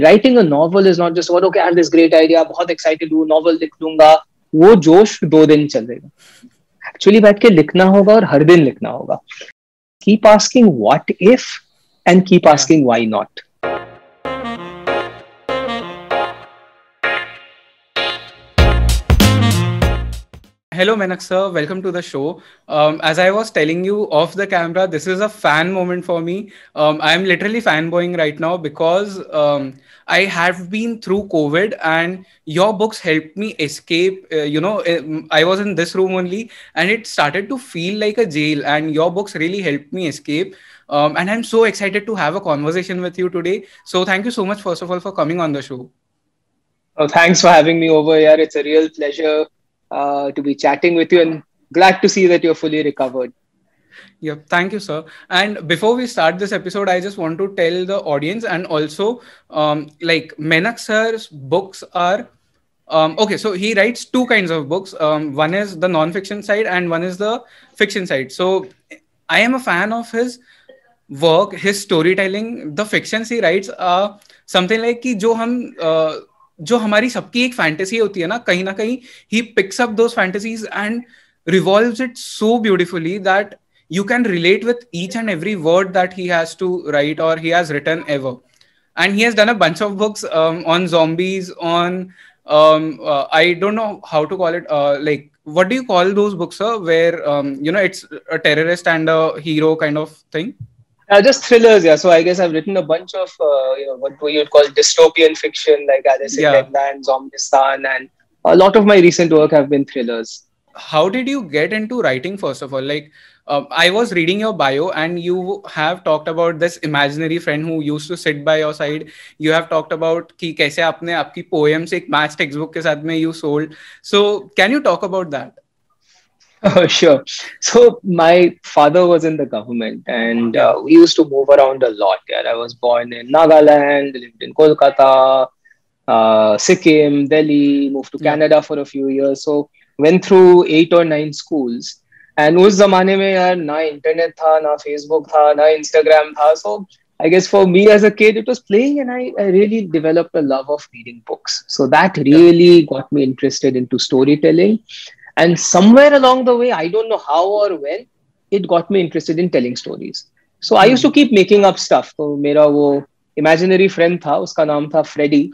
Writing a novel is not just okay I this great idea बहुत excited हूँ novel लिख लूँगा। वो जोश दो दिन चलेगा एक्चुअली बैठ के लिखना होगा और हर दिन लिखना होगा। Keep asking what if and keep asking why not Hello, Mainak sir. Welcome to the show. Um, as I was telling you off the camera, this is a fan moment for me. Um, I'm literally fanboying right now because um, I have been through COVID and your books helped me escape. Uh, you know, um, I was in this room only and it started to feel like a jail, and your books really helped me escape. Um, and I'm so excited to have a conversation with you today. So, thank you so much, first of all, for coming on the show. Oh, thanks for having me over here. It's a real pleasure uh, to be chatting with you and glad to see that you're fully recovered. Yep. Thank you, sir. And before we start this episode, I just want to tell the audience and also, um, like Mainak sir's books are. Um, okay, so he writes two kinds of books. Um, one is the non-fiction side, and one is the fiction side. So, I am a fan of his work, his storytelling. The fictions he writes are something like कि जो हम uh, जो हमारी सबकी एक fantasy होती है ना कहीं ना कहीं ही picks up those fantasies and revolves it so beautifully that you can relate with each and every word that he has to write or he has written ever and he has done a bunch of books um, on zombies on um, uh, i don't know how to call it uh, like what do you call those books sir where um, you know it's a terrorist and a hero kind of thing uh, just thrillers, yeah. So I guess I've written a bunch of, uh, you know, what you would call dystopian fiction, like Alice in Wonderland, Neverland, Zombiestan, and a lot of my recent work have been thrillers. How did you get into writing, first of all? Like, um, I was reading your bio, and you have talked about this imaginary friend who used to sit by your side. You have talked about कि कैसे आपने आपकी poem से एक match textbook के साथ you sold. So can you talk about that? Oh, sure. So my father was in the government, and uh, we used to move around a lot. Yeah, I was born in Nagaland, lived in Kolkata, uh, Sikkim, Delhi, moved to Canada for a few years. So went through eight or nine schools. And उस जमाने में यार ना internet था ना Facebook था ना Instagram था so I guess for me as a kid, it was playing, and I, I really developed a love of reading books. So that really got me interested into storytelling. And somewhere along the way, I don't know how or when, it got me interested in telling stories. So I used to keep making up stuff. So मेरा वो imaginary friend था, उसका नाम था Freddy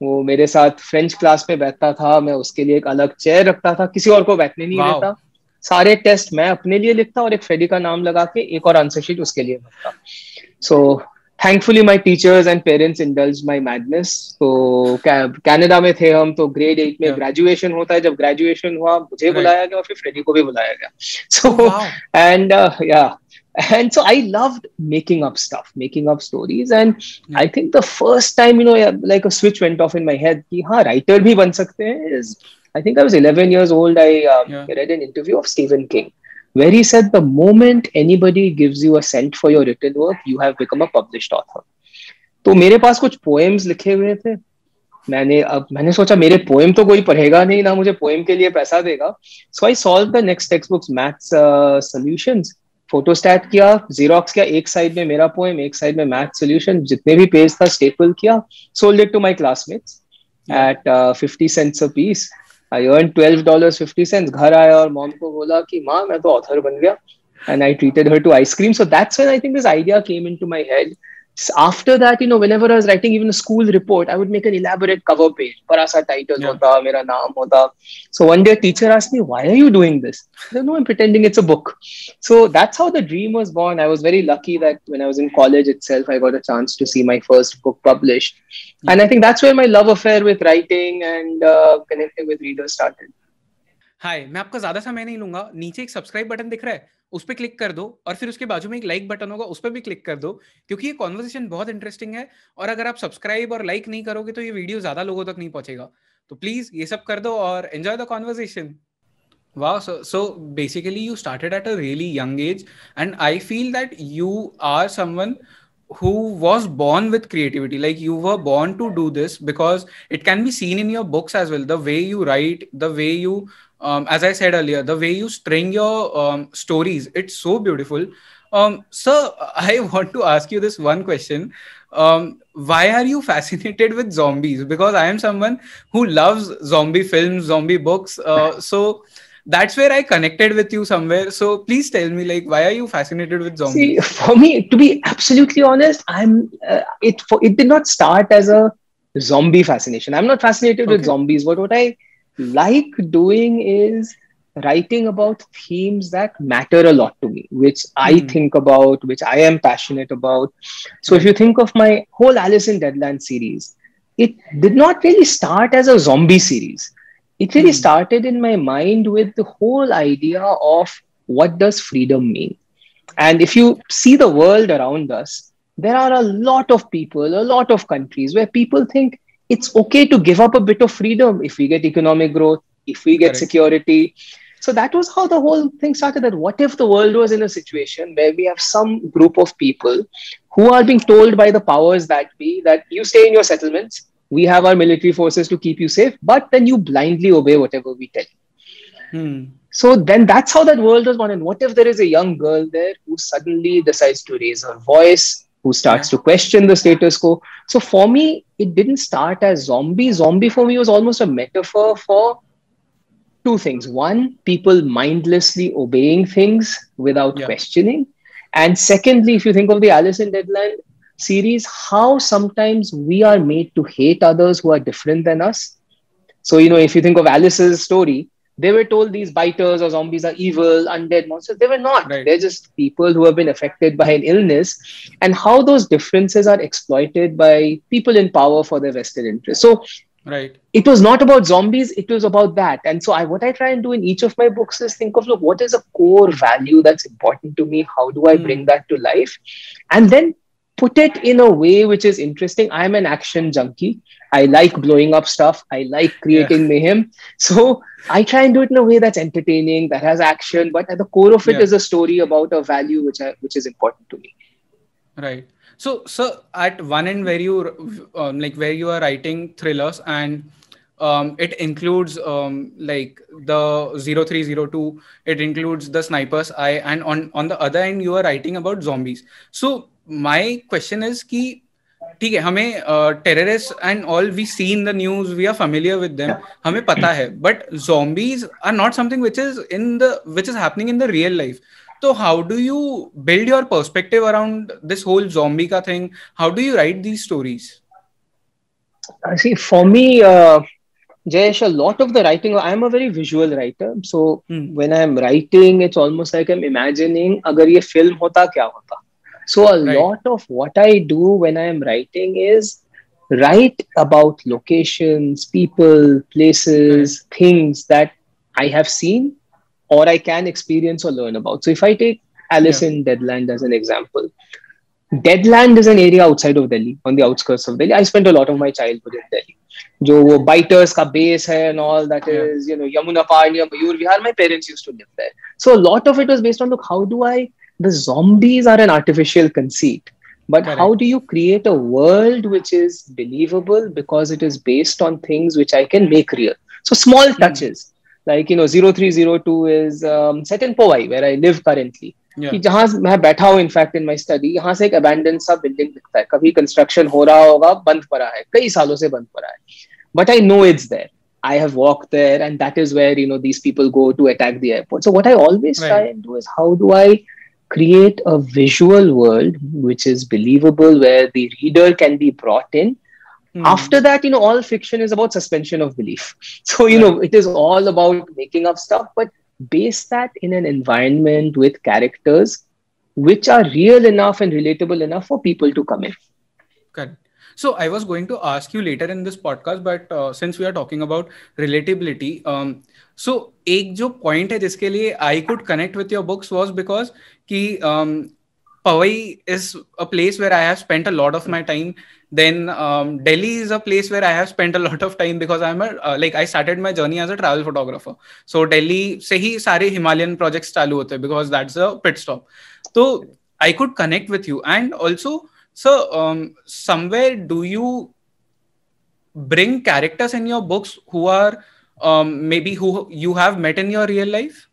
वो मेरे साथ French class में बैठता था मैं उसके लिए एक अलग चेयर रखता था किसी और को बैठने नहीं देता सारे टेस्ट मैं अपने लिए लिखता और एक फ्रेडी का नाम लगा के एक और आंसर शीट उसके लिए भरता so thankfully my teachers and parents indulged my madness तो कैनेडा में थे हम तो ग्रेड एट में ग्रेजुएशन होता है। जब ग्रेजुएशन हुआ मुझे बुलाया गया और फिर फ्रेडी को भी बुलाया गया। So and and so I love making up stuff making up stories and I think the first time you know like a switch went off in my head कि हाँ राइटर भी बन सकते हैं I think I was eleven years old I read an interview of Stephen King where he said the moment anybody gives you a cent for your written work, you have become a published author. तो मेरे पास कुछ poems लिखे हुए थे। मैंने अब मैंने सोचा मेरे पोएम तो कोई पढ़ेगा नहीं ना मुझे पोएम के लिए पैसा देगा। So I solve the next textbooks maths solutions photostat किया जीरोक्स किया एक साइड में मेरा पोएम एक साइड में मैथ सोल्यूशन जितने भी पेज था स्टेपल किया। Sold it to my classmates at fifty cents a piece I earn twelve dollar fifty cents घर आया और मॉम को बोला कि माँ मैं तो ऑथर बन गया and I treated her to ice cream. So that's when I think this idea came into my head after that, you know, whenever I was writing even a school report, I would make an elaborate cover page. Parasa title yeah. hota, mera naam hota. So one day a teacher asked me, why are you doing this? I said, no, I'm pretending it's a book. So that's how the dream was born. I was very lucky that when I was in college itself, I got a chance to see my first book published. And I think that's where my love affair with writing and uh, connecting with readers started. Hi मैं आपका ज़्यादा समय नहीं लूँगा नीचे एक subscribe button दिख रहा है उस पर क्लिक कर दो और फिर उसके बाजू में एक लाइक बटन होगा उस पर भी क्लिक कर दो क्योंकि ये कॉन्वर्जेशन बहुत इंटरेस्टिंग है और अगर आप सब्सक्राइब और लाइक नहीं करोगे तो ये वीडियो ज़्यादा लोगों तक नहीं पहुंचेगा तो प्लीज़ ये सब कर दो और एंजॉय द कॉन्वर्जेशन वाह so basically you started at a really young age and I feel that you are someone Who was born with creativity? Like you were born to do this because it can be seen in your books as well. The way you write, the way you um, as I said earlier, the way you string your um, stories, it's so beautiful. Um, sir, I want to ask you this one question. Um, why are you fascinated with zombies? Because I am someone who loves zombie films, zombie books. Uh, so that's where I connected with you somewhere. So please tell me, like, why are you fascinated with zombies? See, for me, to be absolutely honest, I'm uh, it. For, it did not start as a zombie fascination. I'm not fascinated okay. with zombies, but what I like doing is writing about themes that matter a lot to me, which I mm. think about, which I am passionate about. So if you think of my whole Alice in Deadland series, it did not really start as a zombie series. It really mm. started in my mind with the whole idea of what does freedom mean? And if you see the world around us, there are a lot of people, a lot of countries where people think it's okay to give up a bit of freedom if we get economic growth, if we get Correct. security so that was how the whole thing started. That what if the world was in a situation where we have some group of people who are being told by the powers that be that you stay in your settlements, we have our military forces to keep you safe, but then you blindly obey whatever we tell you. Hmm. So then that's how that world was born. And what if there is a young girl there who suddenly decides to raise her voice, who starts to question the status quo? So for me, it didn't start as zombie. Zombie for me was almost a metaphor for two things. One, people mindlessly obeying things without yeah. questioning. And secondly, if you think of the Alice in Deadland series, how sometimes we are made to hate others who are different than us. So, you know, if you think of Alice's story, they were told these biters or zombies are evil, undead monsters. They were not. Right. They're just people who have been affected by an illness, and how those differences are exploited by people in power for their vested interest. So, right it was not about zombies it was about that and so i what i try and do in each of my books is think of look what is a core value that's important to me how do i mm. bring that to life and then put it in a way which is interesting i'm an action junkie i like blowing up stuff i like creating yeah. mayhem so i try and do it in a way that's entertaining that has action but at the core of it yeah. is a story about a value which I, which is important to me. Right. So, so at one end where you um, like where you are writing thrillers and um, it includes um, like the 0302 it includes the sniper's eye and on on the other end you are writing about zombies. So my question is ki ठीक है हमें terrorist and all we see in the news we are familiar with them हमें पता है but zombies are not something which is in the which is happening in the real life तो how do you build your perspective around this whole zombie का thing how do you write these stories See, for me, uh, Jayesh, a lot of the writing, I am a very visual writer. So hmm. when I am writing, it's almost like I'm imagining, if this film, what would happen? So a right. lot of what I do when I'm writing is write about locations, people, places, right. things that I have seen or I can experience or learn about. So if I take Alice yeah. in Deadland as an example, Deadland is an area outside of Delhi, on the outskirts of Delhi. I spent a lot of my childhood in Delhi. जो वो biters का base है and all that yeah. is you know Yamuna Par near Mayur Vihar my parents used to live there so a lot of it was based on look how do I the zombies are an artificial conceit but Correct. how do you create a world which is believable because it is based on things which I can make real so small hmm. touches mm like you know 0302 is um, set in Powai where I live currently कि जहां मैं बैठा हूँ in fact in my study यहाँ से एक abandon सा building दिखता है कभी कंस्ट्रक्शन हो रहा होगा बंद पड़ा है कई सालों से बंद पड़ा है but I know it's there I have walked there, and that is where you know these people go to attack the airport. So what I always right. try and do is how do I create a visual world which is believable, where the reader can be brought in, Hmm. After that, you know, all fiction is about suspension of belief. So, you know, it is all about making up stuff, but base that in an environment with characters which are real enough and relatable enough for people to come in. Good. So I was going to ask you later in this podcast, but uh, since we are talking about relatability, um, so एक जो point है जिसके लिए I could connect with your books was because कि um, is a place where I have spent a lot of my time. Then um, delhi is a place where i have spent a lot of time because i'm a uh, like i started my journey as a travel photographer. So delhi se hi sare himalayan projects hote because that's a pit stop. so i could connect with you. And also so um, somewhere do you bring characters in your books who are maybe who you have met in your real life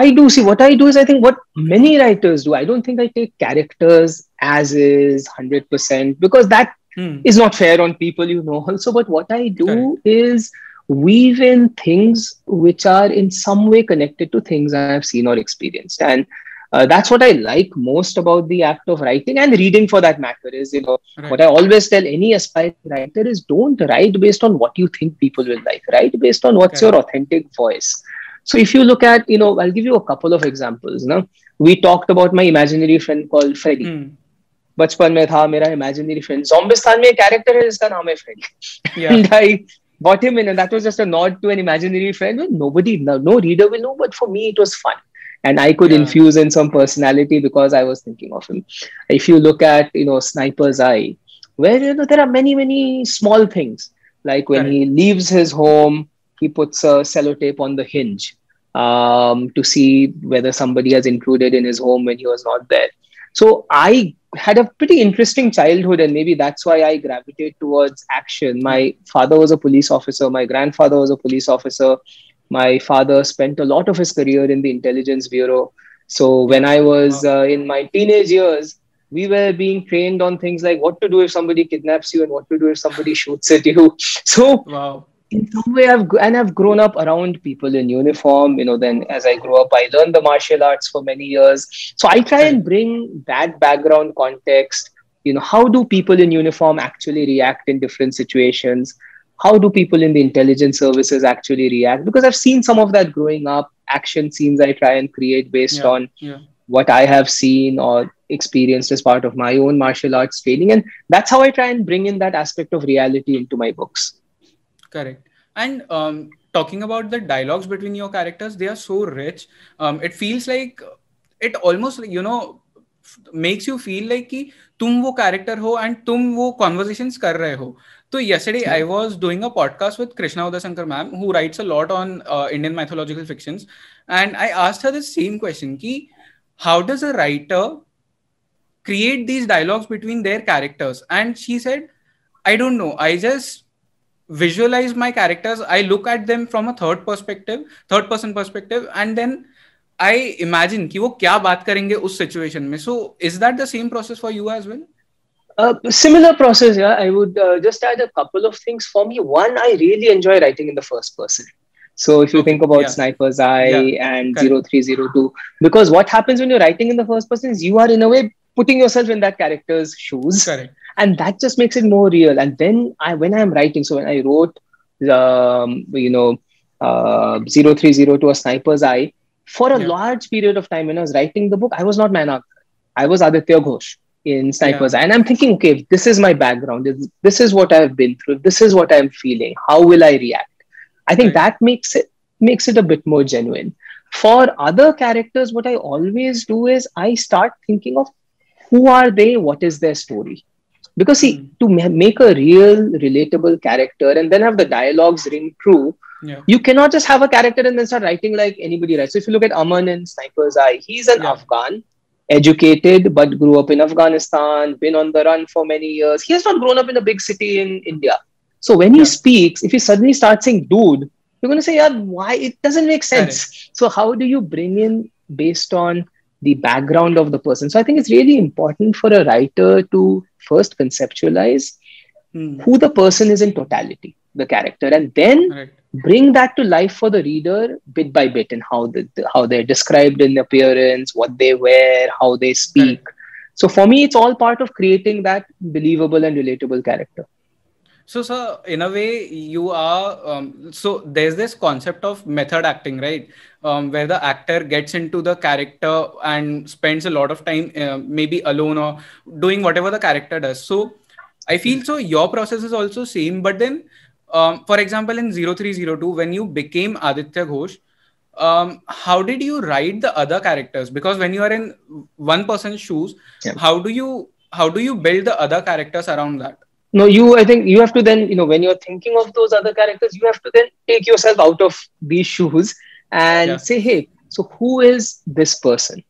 I do see what I do is I think what many writers do. I don't think I take characters as is 100% because that hmm. is not fair on people, you know. Also, but what I do Correct. is weave in things which are in some way connected to things I have seen or experienced. And uh, that's what I like most about the act of writing and reading for that matter is, you know, right. what I always tell any aspiring writer is don't write based on what you think people will like, write based on what's okay. your authentic voice. So if you look at, you know, I'll give you a couple of examples. Now we talked about my imaginary friend called Freddy. Mm. बचपन में था मेरा imaginary friend. Zombiestan में एक character है जिसका नाम है Freddy. Yeah. and I bought him in, and that was just a nod to an imaginary friend. Nobody, no, no reader will know, but for me it was fun and I could yeah. infuse in some personality because I was thinking of him. If you look at you know Sniper's Eye, where you know there are many many small things like when right. he leaves his home, he puts a sellotape on the hinge um, to see whether somebody has intruded in his home when he was not there. So I had a pretty interesting childhood, and maybe that's why I gravitate towards action. My father was a police officer, my grandfather was a police officer. My father spent a lot of his career in the intelligence bureau. So when i was uh, in my teenage years we were being trained on things like what to do if somebody kidnaps you and what to do if somebody shoots at you. So wow in some way I've and I've grown up around people in uniform. You know, then as I grew up, I learned the martial arts for many years. So I try and bring that background context. You know, how do people in uniform actually react in different situations? how do people in the intelligence services actually react because i've seen some of that growing up action scenes i try and create based yeah, on yeah. what i have seen or experienced as part of my own martial arts training and that's how i try and bring in that aspect of reality into my books correct. And um, talking about the dialogues between your characters they are so rich. Um, it feels like it almost you know makes you feel like कि तुम वो character हो and तुम वो conversations कर रहे हो yesterday I was doing a podcast with Krishna Udayasankar ma'am who writes a lot on uh, Indian mythological fictions. And I asked her the same question कि how does a writer create these dialogues between their characters? And she said I don't know. I just visualize my characters i look at them from a third perspective third person perspective and then i imagine ki wo kya baat karenge us situation mein so is that the same process for you as well uh, similar process yeah i would uh, just add a couple of things for me one i really enjoy writing in the first person so if you think about yeah. Sniper's Eye yeah. and Correct. 0302, because what happens when you're writing in the first person is you are in a way putting yourself in that character's shoes. Correct. And that just makes it more real. And then I, when I'm writing, so when I wrote, um, you know, uh, 0302 a Sniper's Eye, for a yeah. large period of time when I was writing the book, I was not Mainak. I was Aditya Ghosh in snipers yeah. and i'm thinking okay this is my background this is what i've been through this is what i'm feeling how will i react i think right. that makes it makes it a bit more genuine for other characters what i always do is i start thinking of who are they what is their story because see mm. to ma- make a real relatable character and then have the dialogues ring true yeah. you cannot just have a character and then start writing like anybody writes so if you look at aman in sniper's eye he's an yeah. afghan educated but grew up in Afghanistan, been on the run for many years. He has not grown up in a big city in India. So when he speaks, if he suddenly starts saying dude, you're going to say, yeah, why? It doesn't make sense. So how do you bring in based on the background of the person? So I think it's really important for a writer to first conceptualize hmm. who the person is in totality, the character, and then right. bring that to life for the reader bit by bit and how the, how they're described in appearance what they wear how they speak. So for me it's all part of creating that believable and relatable character. So sir in a way you are um, so there's this concept of method acting right um, where the actor gets into the character and spends a lot of time uh, maybe alone or doing whatever the character does so i feel so your process is also same but then um, for example, in 0302, when you became Aditya Ghosh, um, how did you write the other characters? Because when you are in one person's shoes, yeah. how do you how do you build the other characters around that? No, you. I think you have to then, you know, when you're thinking of those other characters, you have to then take yourself out of these shoes and yeah. say, hey, so who is this person?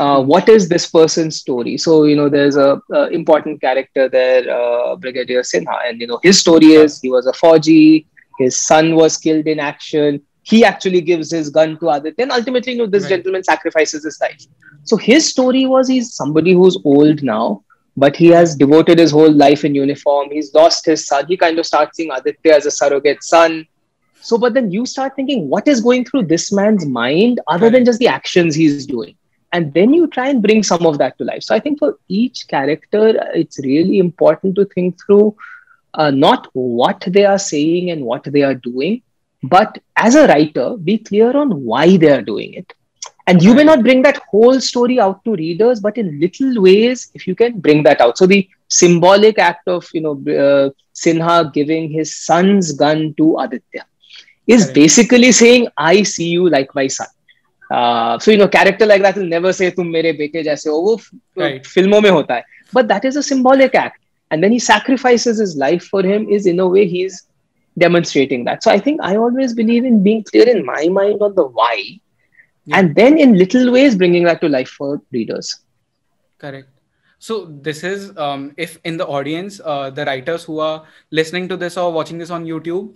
uh, what is this person's story so you know there's a, a important character there uh, brigadier sinha and you know his story is he was a fauji his son was killed in action he actually gives his gun to Aditya, and ultimately, you know, this right. gentleman sacrifices his life. So his story was he's somebody who's old now, but he has devoted his whole life in uniform. He's lost his son. He kind of starts seeing Aditya as a surrogate son. So, but then you start thinking, what is going through this man's mind other than just the actions he's doing? And then you try and bring some of that to life. So I think for each character, it's really important to think through uh, not what they are saying and what they are doing, but as a writer, be clear on why they are doing it. And you may not bring that whole story out to readers, but in little ways, if you can bring that out. So the symbolic act of you know uh, Sinha giving his son's gun to Aditya is basically saying, I see you like my son. Uh, so, you know, character like that will never say, Tum mere beke jaise ho, right. mein hota hai. But that is a symbolic act. And then he sacrifices his life for him, is in a way he's demonstrating that. So I think I always believe in being clear in my mind on the why, yeah. and then in little ways bringing that to life for readers. Correct. So this is um, if in the audience, uh, the writers who are listening to this or watching this on YouTube,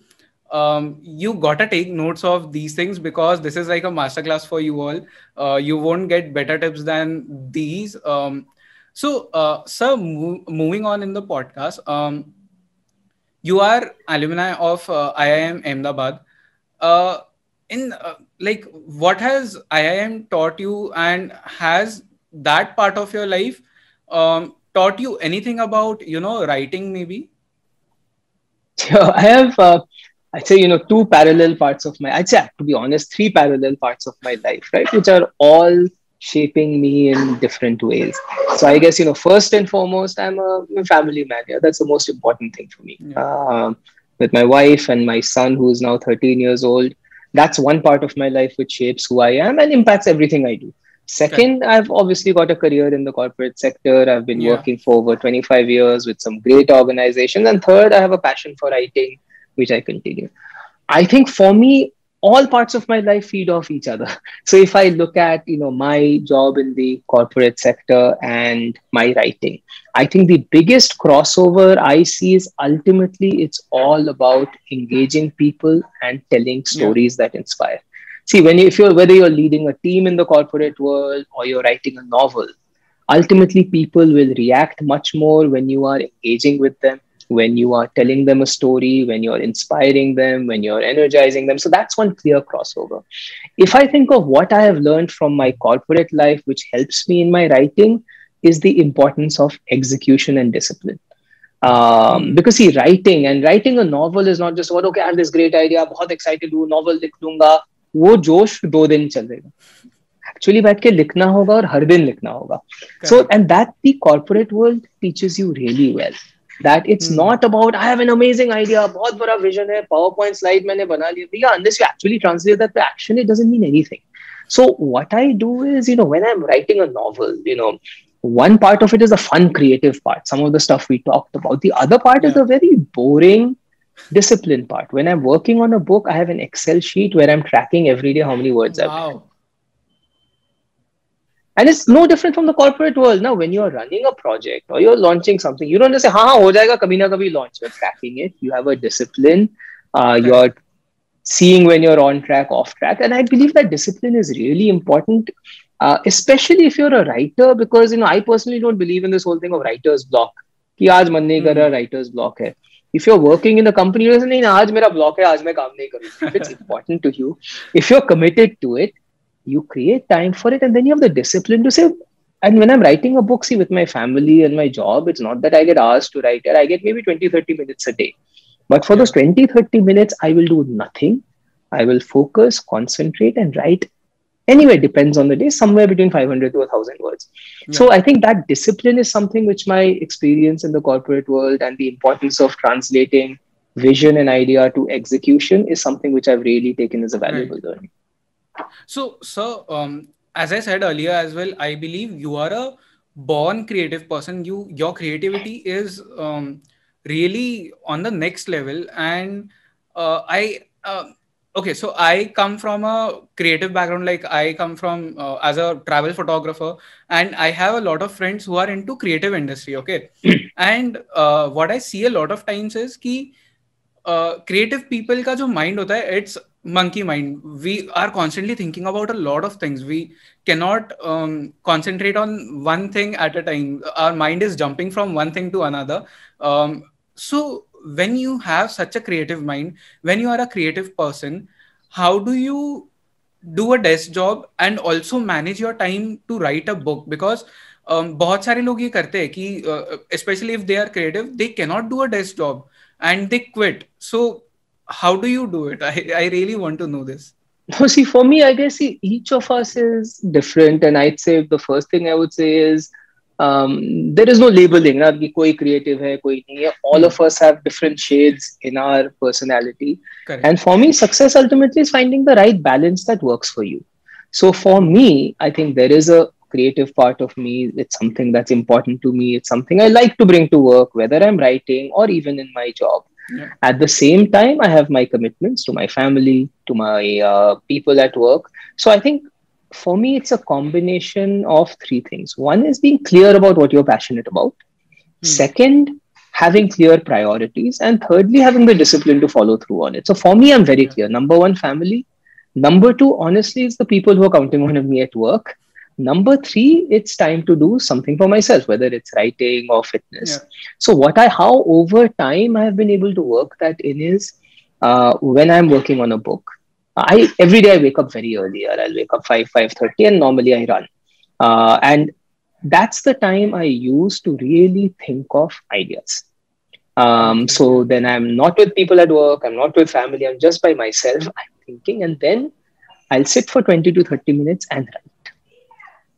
um, you gotta take notes of these things because this is like a masterclass for you all. Uh, you won't get better tips than these. Um, so, uh, sir, mo- moving on in the podcast, um, you are alumni of uh, IIM Ahmedabad. Uh, in uh, like, what has IIM taught you, and has that part of your life um, taught you anything about you know writing, maybe? Yeah, I have. I'd say you know two parallel parts of my. I'd say to be honest, three parallel parts of my life, right, which are all shaping me in different ways. So I guess you know, first and foremost, I'm a, a family man. Yeah, that's the most important thing for me. Yeah. Um, with my wife and my son, who is now 13 years old, that's one part of my life which shapes who I am and impacts everything I do. Second, okay. I've obviously got a career in the corporate sector. I've been yeah. working for over 25 years with some great organizations. And third, I have a passion for writing, which I continue. I think for me, all parts of my life feed off each other so if i look at you know my job in the corporate sector and my writing i think the biggest crossover i see is ultimately it's all about engaging people and telling stories yeah. that inspire see when you, if you're whether you're leading a team in the corporate world or you're writing a novel ultimately people will react much more when you are engaging with them when you are telling them a story, when you're inspiring them, when you're energizing them. So that's one clear crossover. If I think of what I have learned from my corporate life, which helps me in my writing, is the importance of execution and discipline. Um, because see, writing and writing a novel is not just what okay, I have this great idea, बहुत excited हूँ, novel लिख लूंगा, वो जोश दो दिन चलेगा. Actually, बैठ के लिखना होगा और हर दिन लिखना होगा. So, and that the corporate world teaches you really well. that it's mm. not about I have an amazing idea, बहुत बड़ा vision है, PowerPoint slide मैंने बना लिया. Yeah, unless you actually translate that to action, it doesn't mean anything. So what I do is, you know, when I'm writing a novel, you know, one part of it is the fun creative part, some of the stuff we talked about. The other part yeah. is the very boring discipline part. When I'm working on a book, I have an Excel sheet where I'm tracking every day how many words wow. I've written. And it's no different from the corporate world. Now, when you're running a project or you're launching something, you don't just say, ha, ha, ho jayega, kabhi na kabhi launch. You're tracking it. You have a discipline. Uh, you're seeing when you're on track, off track. And I believe that discipline is really important, uh, especially if you're a writer, because, you know, I personally don't believe in this whole thing of writer's block. Ki aaj man nahi kar hmm. writer's block hai. If you're working in a company, you say, nahi, aaj mera block hai, aaj main kaam nahi. If it's important to you, if you're committed to it, you create time for it and then you have the discipline to say and when i'm writing a book see with my family and my job it's not that i get asked to write it. I get maybe 20 30 minutes a day. But for those 20 30 minutes i will do nothing. I will focus concentrate and write. Anyway depends on the day somewhere between 500 to 1000 words. Yeah. so i think that discipline is something which my experience in the corporate world and the importance of translating vision and idea to execution is something which i've really taken as a valuable right. learning so, sir, um, as I said earlier as well, I believe you are a born creative person. You your creativity is um, really on the next level, and uh, I. Uh, okay so i come from a creative background like i come from uh, as a travel photographer and i have a lot of friends who are into creative industry okay hmm. and uh, what i see a lot of times is ki uh, creative people ka jo mind hota hai it's monkey mind we are constantly thinking about a lot of things we cannot um, concentrate on one thing at a time our mind is jumping from one thing to another um, so when you have such a creative mind when you are a creative person how do you do a desk job and also manage your time to write a book because um, बहुत सारे लोग ये करते हैं कि especially if they are creative they cannot do a desk job and they quit so how do you do it? I, I really want to know this. No, see, for me, I guess see, each of us is different. And I'd say the first thing I would say is um, there is no labeling. Na, ki koi creative hai, koi nahi hai. All of us have different shades in our personality. Correct. And for me, success ultimately is finding the right balance that works for you. So for me, I think there is a creative part of me. It's something that's important to me. It's something I like to bring to work, whether I'm writing or even in my job. Yeah. At the same time, I have my commitments to my family, to my uh, people at work. So I think for me, it's a combination of three things. One is being clear about what you're passionate about. Hmm. Second, having clear priorities. And thirdly, having the discipline to follow through on it. So for me, I'm very yeah. clear. Number one, family. Number two, honestly, is the people who are counting on me at work. Number three, it's time to do something for myself, whether it's writing or fitness. Yeah. So, what I, how over time I have been able to work that in is uh, when I'm working on a book. I every day I wake up very early. Or I'll wake up five five thirty, and normally I run. Uh, and that's the time I use to really think of ideas. Um, so then I'm not with people at work. I'm not with family. I'm just by myself. I'm thinking, and then I'll sit for twenty to thirty minutes and write.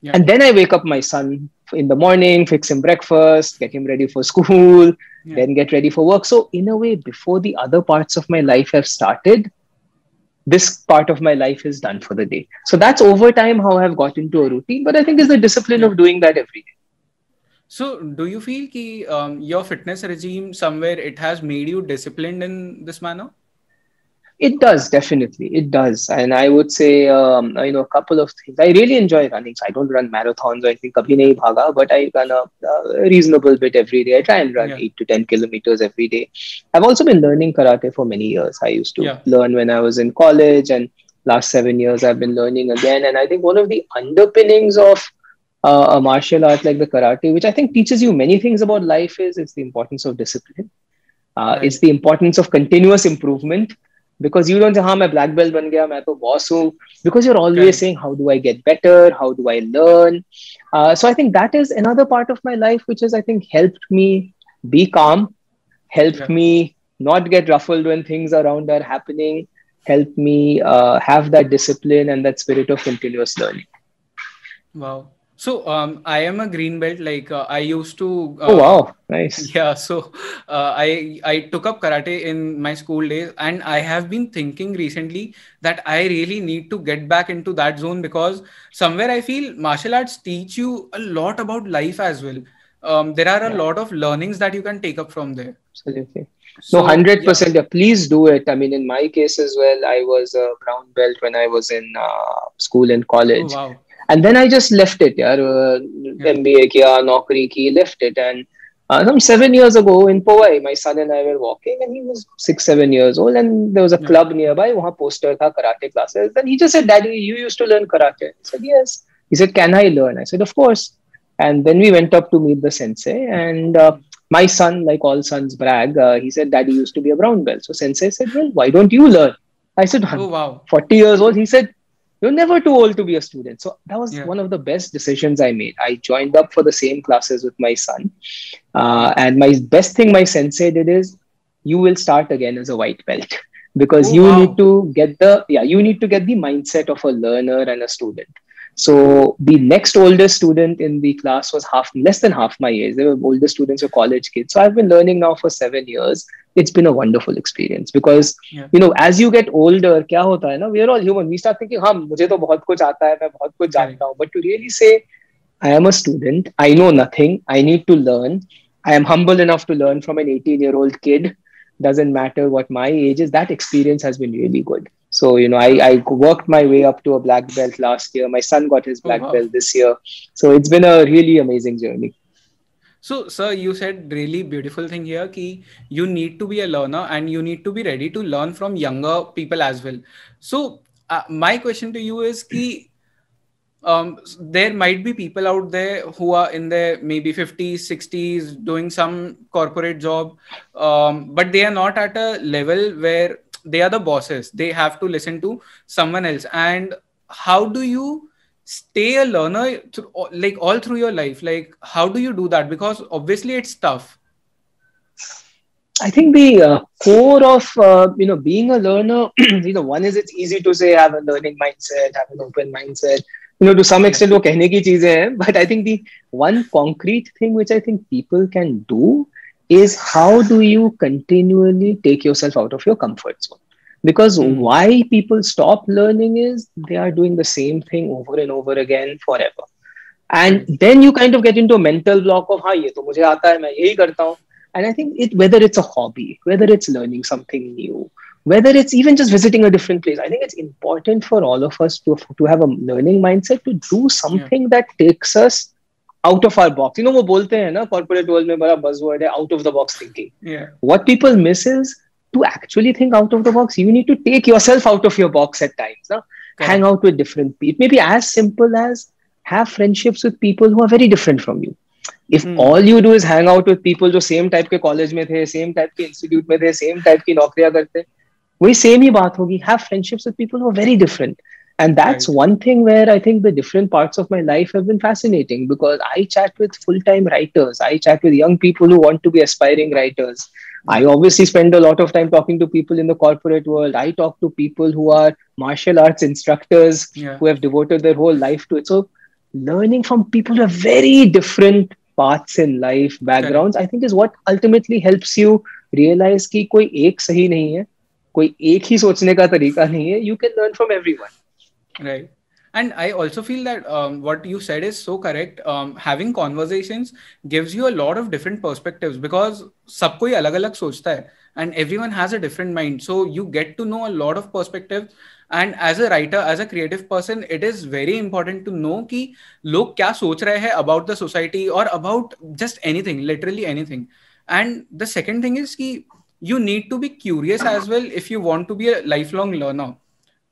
Yeah. And then I wake up my son in the morning, fix him breakfast, get him ready for school, yeah. then get ready for work. So, in a way, before the other parts of my life have started, this part of my life is done for the day. So, that's over time how I've got into a routine. But I think it's the discipline yeah. of doing that every day. So, do you feel that um, your fitness regime somewhere it has made you disciplined in this manner? It does definitely. It does, and I would say um, you know a couple of things. I really enjoy running. So I don't run marathons. I think kabhi nahi bhaga, but I run a, a, reasonable bit every day. I try and run yeah. eight to ten kilometers every day. I've also been learning karate for many years. I used to yeah. learn when I was in college, and last seven years I've been learning again. And I think one of the underpinnings of uh, a martial art like the karate, which I think teaches you many things about life, is it's the importance of discipline. Uh, right. It's the importance of continuous improvement because you don't say हाँ मैं black belt बन गया मैं तो boss हूँ because you're always okay. saying how do I get better how do I learn uh, so I think that is another part of my life which has I think helped me be calm helped yeah. me not get ruffled when things around are happening helped me uh, have that discipline and that spirit of continuous learning wow so um, I am a green belt. Like uh, I used to. Uh, oh wow! Nice. Yeah. So uh, I I took up karate in my school days, and I have been thinking recently that I really need to get back into that zone because somewhere I feel martial arts teach you a lot about life as well. Um, there are a yeah. lot of learnings that you can take up from there. Absolutely. So, no, hundred percent. Yeah. Please do it. I mean, in my case as well, I was a brown belt when I was in uh, school and college. Oh, wow and then I just left it. Yeah, uh, yeah. MBA kiya, naukri ki, left it. And uh, some seven years ago in Powai, my son and I were walking, and he was six, seven years old, and there was a yeah. club nearby. Wahan poster tha karate classes. And he just said, "Daddy, you used to learn karate." I said, "Yes." He said, "Can I learn?" I said, "Of course." And then we went up to meet the sensei, and uh, my son, like all sons, brag. Uh, he said, "Daddy used to be a brown belt." So sensei said, "Well, why don't you learn?" I said, oh, wow. 40 years old. He said, you're never too old to be a student. So that was yeah. one of the best decisions I made. I joined up for the same classes with my son. Uh, and my best thing my sensei did is you will start again as a white belt because oh, you wow. need to get the yeah you need to get the mindset of a learner and a student so the next oldest student in the class was half less than half my age. They were older students or college kids. So I've been learning now for seven years it's been a wonderful experience. Because yeah. you know as you get older kya hota hai na? We are all human. We start thinking hum mujhe to bahut kuch aata hai main bahut kuch janta but to really say i am a student. I know nothing. I need to learn. I am humble enough to learn from an 18 year old kid. Doesn't matter what my age is. That experience has been really good. So you know i i worked my way up to a black belt last year. My son got his oh, black oh, wow. belt this year. So it's been a really amazing journey. So, sir, you said really beautiful thing here ki you need to be a learner and you need to be ready to learn from younger people as well. So, uh, my question to you is ki um, there might be people out there who are in their maybe 50s 60s doing some corporate job um, but they are not at a level where they are the bosses they have to listen to someone else and how do you stay a learner through, like all through your life? Like how do you do that? Because obviously it's tough. I think the uh, core of uh, you know being a learner you know one is it's easy to say have a learning mindset have an open mindset. You know to some extent wo but i think the one concrete thing which i think people can do is how do you continually take yourself out of your comfort zone? because mm. why people stop learning is they are doing the same thing over and over again forever and then you kind of get into a mental block of हाँ ये तो मुझे आता है मैं यही करता हूँ and I think it whether it's a hobby whether it's learning something new whether it's even just visiting a different place i think it's important for all of us to, to have a learning mindset to do something yeah. that takes us out of our box you know वो बोलते हैं ना corporate world में बड़ा buzzword है out of the box thinking yeah what people miss is to actually think out of the box you need to take yourself out of your box at times no? hang out with different people maybe as simple as have friendships with people who are very different from you if hmm. all you do is hang out with people जो same type के college में थे same type के institute में थे same type की नौकरियां करते वही सेम ही बात होगी have friendships with people who are very different and that's right. one thing where i think the different parts of my life have been fascinating because i chat with full-time writers i chat with young people who want to be aspiring writers i obviously spend a lot of time talking to people in the corporate world i talk to people who are martial arts instructors yeah. who have devoted their whole life to it so learning from people who have very different paths in life backgrounds okay. i think is what ultimately helps you realize कि कोई एक सही नहीं है कोई एक ही सोचने का तरीका नहीं है you can learn from everyone right and i also feel that um, what you said is so correct um, having conversations gives you a lot of different perspectives because सब कोई अलग अलग सोचता है and everyone has a different mind so you get to know a lot of perspectives and as a writer as a creative person it is very important to know कि लोग क्या सोच रहे हैं about the society or about just anything literally anything and the second thing is कि you need to be curious as well if you want to be a lifelong learner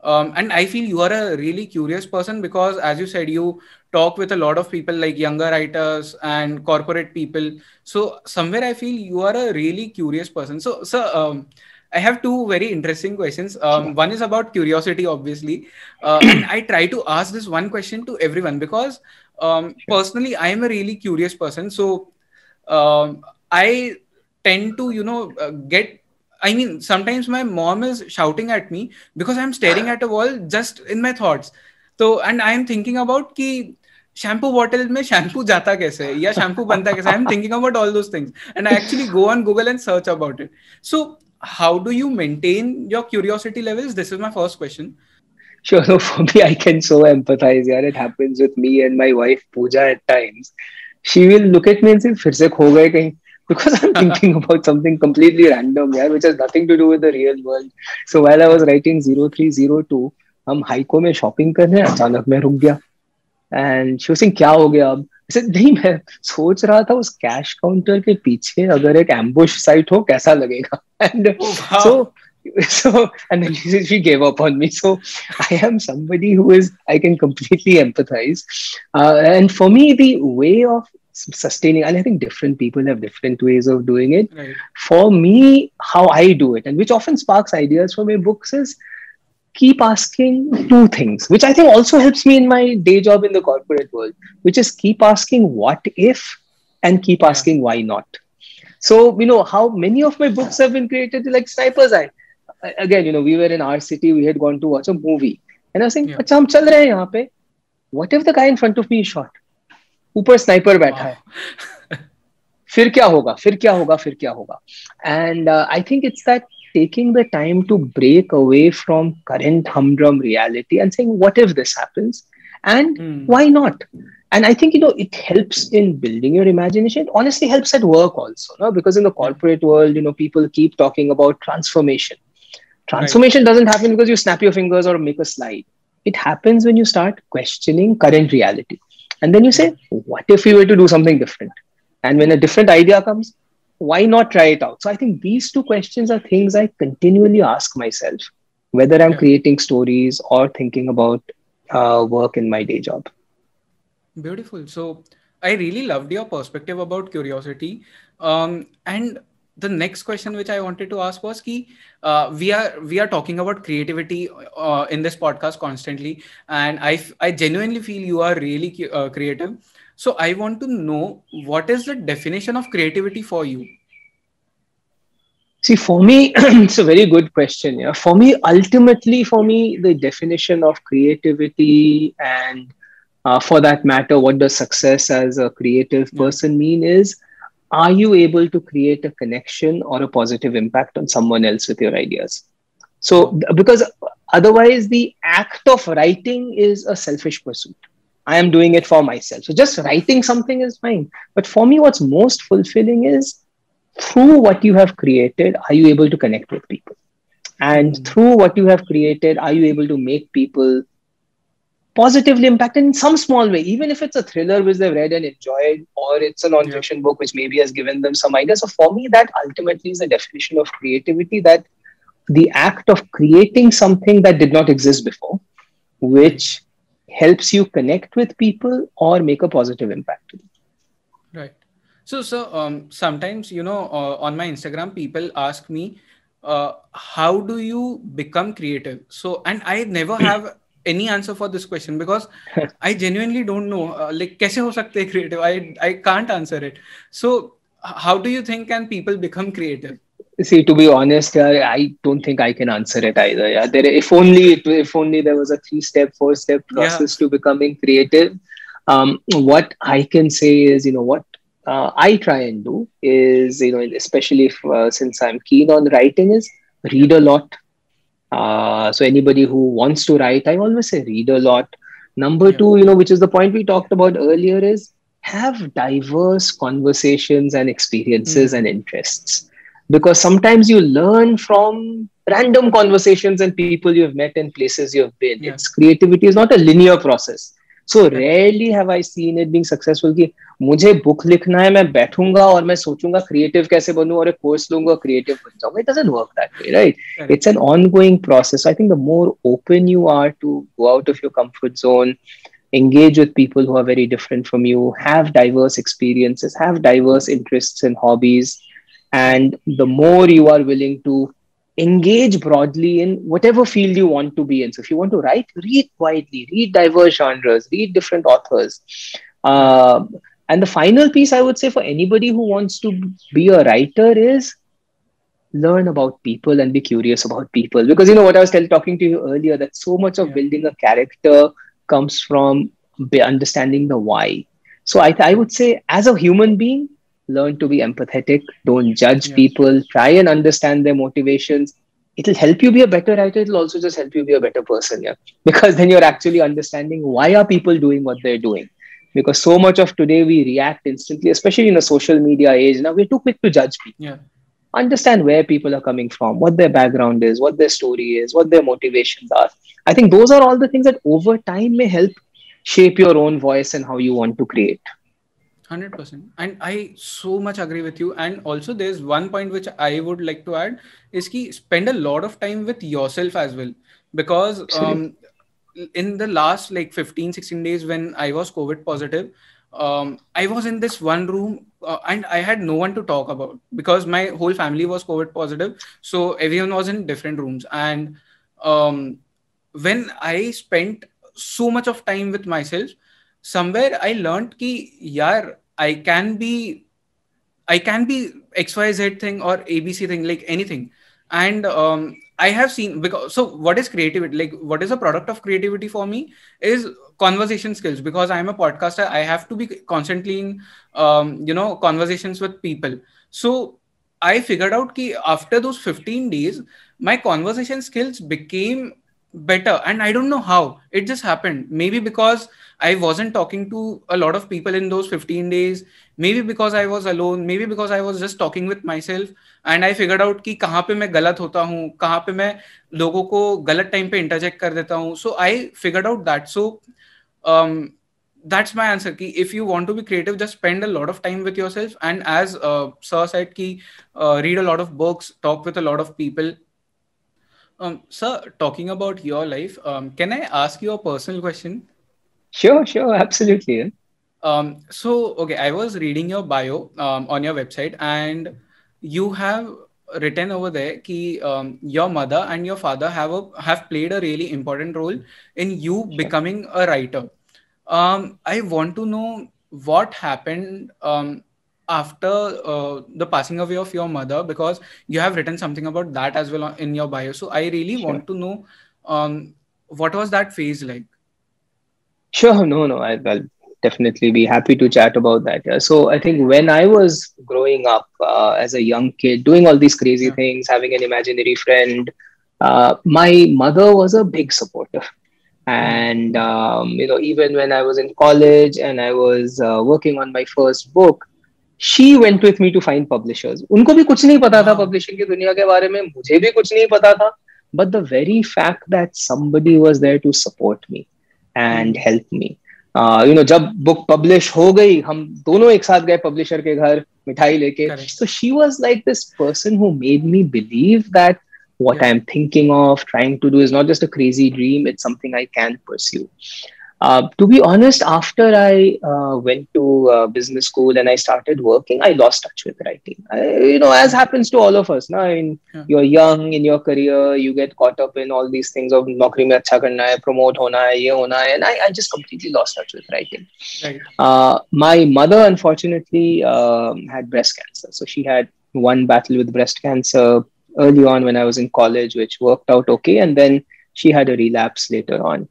um, and i feel you are a really curious person because as you said you talk with a lot of people like younger writers and corporate people so somewhere i feel you are a really curious person so so um, I have two very interesting questions. Um, one is about curiosity, obviously. Uh, and I try to ask this one question to everyone because um, personally, I am a really curious person. So um, I tend to you know uh, get i mean sometimes my mom is shouting at me because i'm staring at a wall just in my thoughts so and i am thinking about ki shampoo bottle में shampoo जाता कैसे है या shampoo बनता कैसे I'm thinking about all those things and I actually go on Google and search about it. So how do you maintain your curiosity levels? This is my first question. Sure. So for me, I can so empathize. Yeah, it happens with me and my wife Pooja at times. She will look at me and say, "फिर से खो गए कहीं." because I'm thinking about something completely random, yeah, which has nothing to do with the real world. So while I was writing 0302, हम haiku में shopping कर रहे हैं अचानक मैं रुक गया एंड शी सिंह क्या हो गया अब नहीं मैं सोच रहा था उस कैश काउंटर के पीछे अगर एक एम्बुश साइट हो कैसा लगेगा and so so and then she, she gave up on me so i am somebody who is i can completely empathize uh, and for me the way of sustaining and i think different people have different ways of doing it. Right. for me how i do it and which often sparks ideas for my books is keep asking two things which i think also helps me in my day job in the corporate world which is keep asking what if and keep asking why not. So you know how many of my books have been created like Sniper's Eye again you know we were in our city we had gone to watch a movie and i was saying yeah. what if the guy in front of me is shot ऊपर sniper बैठा है फिर क्या होगा फिर क्या होगा फिर क्या होगा and I think it's that taking the time to break away from current humdrum reality and saying what if this happens and mm. why not and i think you know it helps in building your imagination it honestly helps at work also no? because in the corporate world you know people keep talking about transformation transformation right. doesn't happen because you snap your fingers or make a slide it happens when you start questioning current reality and then you say, what if we were to do something different? and when a different idea comes why not try it out? So i think these two questions are things i continually ask myself whether i'm creating stories or thinking about uh, work in my day job. Beautiful. So i really loved your perspective about curiosity. Um, and the next question which I wanted to ask was ki, uh, we are we are talking about creativity uh, in this podcast constantly, and I I genuinely feel you are really uh, creative. So I want to know what is the definition of creativity for you. See, for me, it's a very good question. Yeah, for me, ultimately, for me, the definition of creativity and uh, for that matter, what does success as a creative person mean is are you able to create a connection or a positive impact on someone else with your ideas? So because otherwise the act of writing is a selfish pursuit. I am doing it for myself. So just writing something is fine. But for me what's most fulfilling is through what you have created are you able to connect with people? And mm. through what you have created are you able to make people positively impacted in some small way, even if it's a thriller which they've read and enjoyed, or it's a non-fiction yeah. book which maybe has given them some ideas. So for me, that ultimately is the definition of creativity that the act of creating something that did not exist before, which helps you connect with people or make a positive impact. Right. So, so um, sometimes, you know, uh, on my Instagram, people ask me, uh, how do you become creative? So, and I never have any answer for this question because I genuinely don't know. Uh, like, kaise ho sakte creative? I I can't answer it. So, how do you think can people become creative? See, to be honest, uh, I don't think I can answer it either. Yeah, there. If only it, if only there was a three-step, four-step process yeah. to becoming creative. Um, what I can say is, you know, what uh, I try and do is, you know, especially if, uh, since I'm keen on writing, is read a lot uh, so anybody who wants to write, I always say read a lot. Number yeah. two, you know, which is the point we talked about earlier, is have diverse conversations and experiences mm. and interests. Because sometimes you learn from random conversations and people you've met and places you've been. Yeah. It's creativity is not a linear process. So rarely have I seen it being successful. मुझे book लिखना है मैं बैठूंगा और मैं सोचूंगा creative कैसे बनूं और एक कोर्स लूंगा क्रिएटिव बन जाऊंगा it doesn't work that way right it's an ongoing process I think the more open you are to go out of your comfort zone engage with people who are very different from you have diverse experiences have diverse interests and hobbies and the more you are willing to engage broadly in whatever field you want to be in. So if you want to write, read widely, read diverse genres, read different authors. Uh, and the final piece I would say for anybody who wants to be a writer is learn about people and be curious about people. Because you know what I was talking to you earlier, that so much of yeah. building a character comes from understanding the why. So I, I would say, as a human being, learn to be empathetic don't judge yeah. people try and understand their motivations it'll help you be a better writer it'll also just help you be a better person yeah because then you're actually understanding why are people doing what they're doing because so much of today we react instantly especially in a social media age. Now we're too quick to judge people. Yeah. Understand where people are coming from what their background is what their story is what their motivations are. I think those are all the things that over time may help shape your own voice and how you want to create. 100% and i so much agree with you. And also there's one point which i would like to add is ki spend a lot of time with yourself as well. Because um, in the last like 15 16 days when i was covid positive um, i was in this one room uh, and i had no one to talk about because my whole family was covid positive so everyone was in different rooms and um, when i spent so much of time with myself somewhere i learned ki yaar I can be I can be XYZ thing or ABC thing, like anything. And um, I have seen because so what is creativity? Like what is a product of creativity for me is conversation skills because I'm a podcaster. I have to be constantly in um, you know conversations with people. So I figured out that after those 15 days, my conversation skills became better. And I don't know how. It just happened. Maybe because I wasn't talking to a lot of people in those 15 days. Maybe because I was alone. Maybe because I was just talking with myself. And I figured out कि कहाँ पे मैं गलत होता हूँ कहाँ पे मैं लोगों को गलत टाइम पे इंटरजेक्ट कर देता हूँ so I figured out that so that's my answer ki if you want to be creative just spend a lot of time with yourself and as uh, sir said ki uh, read a lot of books talk with a lot of people um, sir talking about your life um, can i ask you a personal question sure sure absolutely yeah. um, so okay i was reading your bio um, on your website and you have written over there ki um, your mother and your father have a have played a really important role in you becoming a writer um, I want to know what happened um, after uh, the passing away of your mother because you have written something about that as well in your bio. So I really sure. want to know um, what was that phase like. Sure, no, no, I, will definitely be happy to chat about that. Yeah. So I think when I was growing up uh, as a young kid, doing all these crazy yeah. things, having an imaginary friend, uh, my mother was a big supporter and um, you know even when i was in college and i was uh, working on my first book she went with me to find publishers उनको भी कुछ नहीं पता था publishing की दुनिया के बारे में मुझे भी कुछ नहीं पता था but the very fact that somebody was there to support me and help me You know जब बुक पब्लिश हो गई हम दोनों एक साथ गए पब्लिशर के घर मिठाई लेके। So she was like this person who made me believe that what I am thinking of trying to do is not just a crazy dream it's something I can pursue uh, to be honest, after I uh, went to uh, business school and I started working, I lost touch with writing. I, you know, as happens to all of us. Now, in, yeah. you're young in your career, you get caught up in all these things of naukri mein acha karna hai, promote hona hai, ye hona hai, and I, I just completely lost touch with writing. Right. Uh, my mother, unfortunately, um, had breast cancer, so she had one battle with breast cancer early on when I was in college, which worked out okay. And then she had a relapse later on.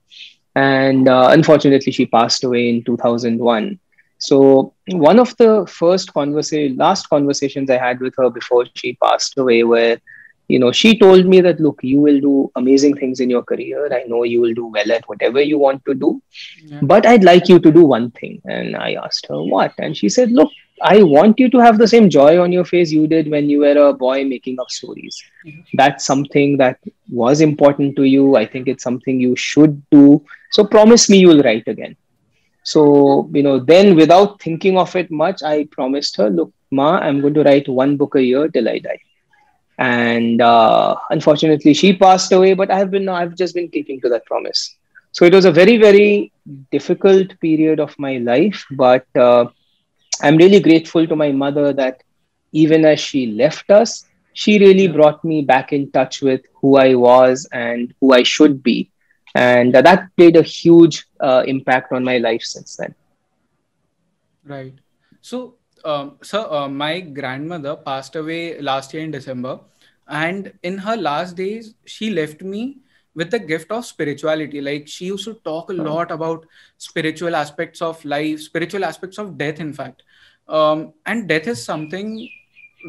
And uh, unfortunately, she passed away in 2001. So one of the first conversation, last conversations I had with her before she passed away, where you know she told me that look, you will do amazing things in your career. I know you will do well at whatever you want to do, yeah. but I'd like you to do one thing. And I asked her what, and she said, look, I want you to have the same joy on your face you did when you were a boy making up stories. Mm-hmm. That's something that was important to you. I think it's something you should do. So promise me you'll write again. So, you know, then without thinking of it much, I promised her, look, Ma, I'm going to write one book a year till I die. And uh, unfortunately, she passed away, but I have been, I've just been keeping to that promise. So it was a very, very difficult period of my life, but uh, I'm really grateful to my mother that even as she left us, she really brought me back in touch with who I was and who I should be. And that played a huge uh, impact on my life since then. Right. So, um, sir, uh, my grandmother passed away last year in December. And in her last days, she left me with the gift of spirituality. Like she used to talk a lot about spiritual aspects of life spiritual aspects of death in fact. Um, and death is something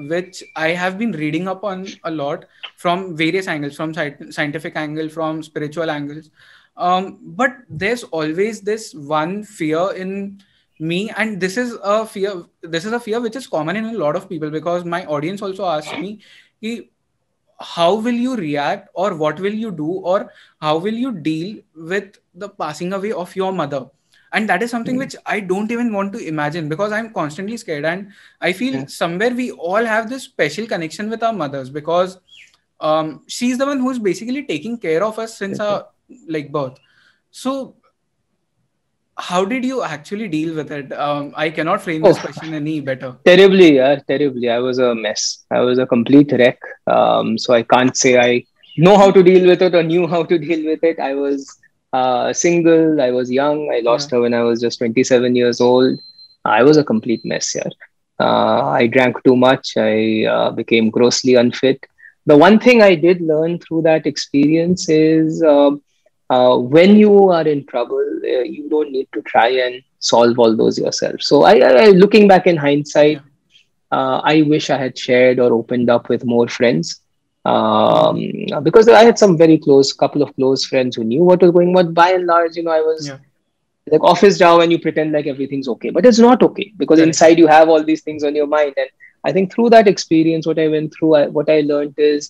which i have been reading up on a lot from various angles from scientific angle from spiritual angles. Um, but there's always this one fear in me and this is a fear this is a fear which is common in a lot of people because my audience also asked me how will you react or what will you do or how will you deal with the passing away of your mother and that is something mm-hmm. which i don't even want to imagine because i'm constantly scared and i feel yeah. somewhere we all have this special connection with our mothers because um, she's the one who's basically taking care of us since our like birth so how did you actually deal with it? Um, I cannot frame this oh, question any better. Terribly, yeah, terribly. I was a mess. I was a complete wreck. Um, so I can't say I know how to deal with it or knew how to deal with it. I was uh, single. I was young. I lost yeah. her when I was just 27 years old. I was a complete mess here. Uh, I drank too much. I uh, became grossly unfit. The one thing I did learn through that experience is um, uh, when you are in trouble, uh, you don't need to try and solve all those yourself. So, I, I looking back in hindsight, uh, I wish I had shared or opened up with more friends um, because I had some very close, couple of close friends who knew what was going. on. By and large, you know, I was. Yeah. Like office job and you pretend like everything's okay, but it's not okay because right. inside you have all these things on your mind. And I think through that experience, what I went through, I, what I learned is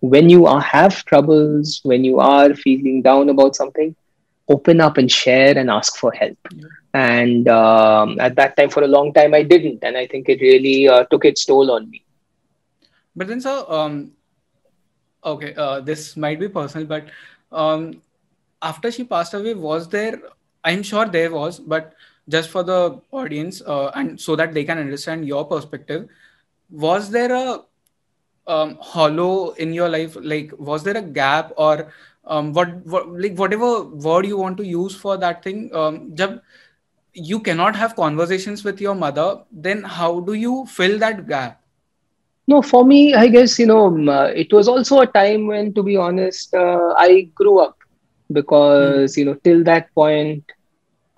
when you are, have troubles, when you are feeling down about something, open up and share and ask for help. Yeah. And um, at that time, for a long time, I didn't, and I think it really uh, took its toll on me. But then, so um, okay, uh, this might be personal, but um, after she passed away, was there? I'm sure there was, but just for the audience uh, and so that they can understand your perspective, was there a um, hollow in your life? Like, was there a gap or um, what, what like whatever word you want to use for that thing? Um, jab you cannot have conversations with your mother, then how do you fill that gap? No, for me, I guess you know um, uh, it was also a time when, to be honest, uh, I grew up because you know till that point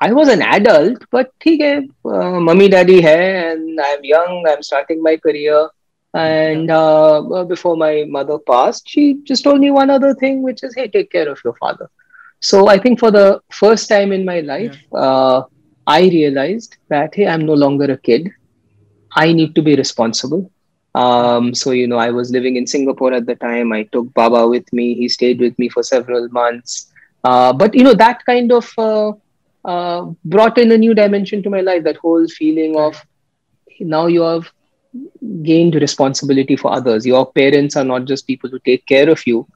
I was an adult, but okay, uh, mummy daddy hai and I'm young, I'm starting my career. And uh, before my mother passed, she just told me one other thing, which is, hey, take care of your father. So I think for the first time in my life, yeah. uh, I realized that, hey, I'm no longer a kid. I need to be responsible. Um, so, you know, I was living in Singapore at the time. I took Baba with me. He stayed with me for several months. Uh, but, you know, that kind of uh, uh, brought in a new dimension to my life. That whole feeling of now you have gained responsibility for others. Your parents are not just people who take care of you.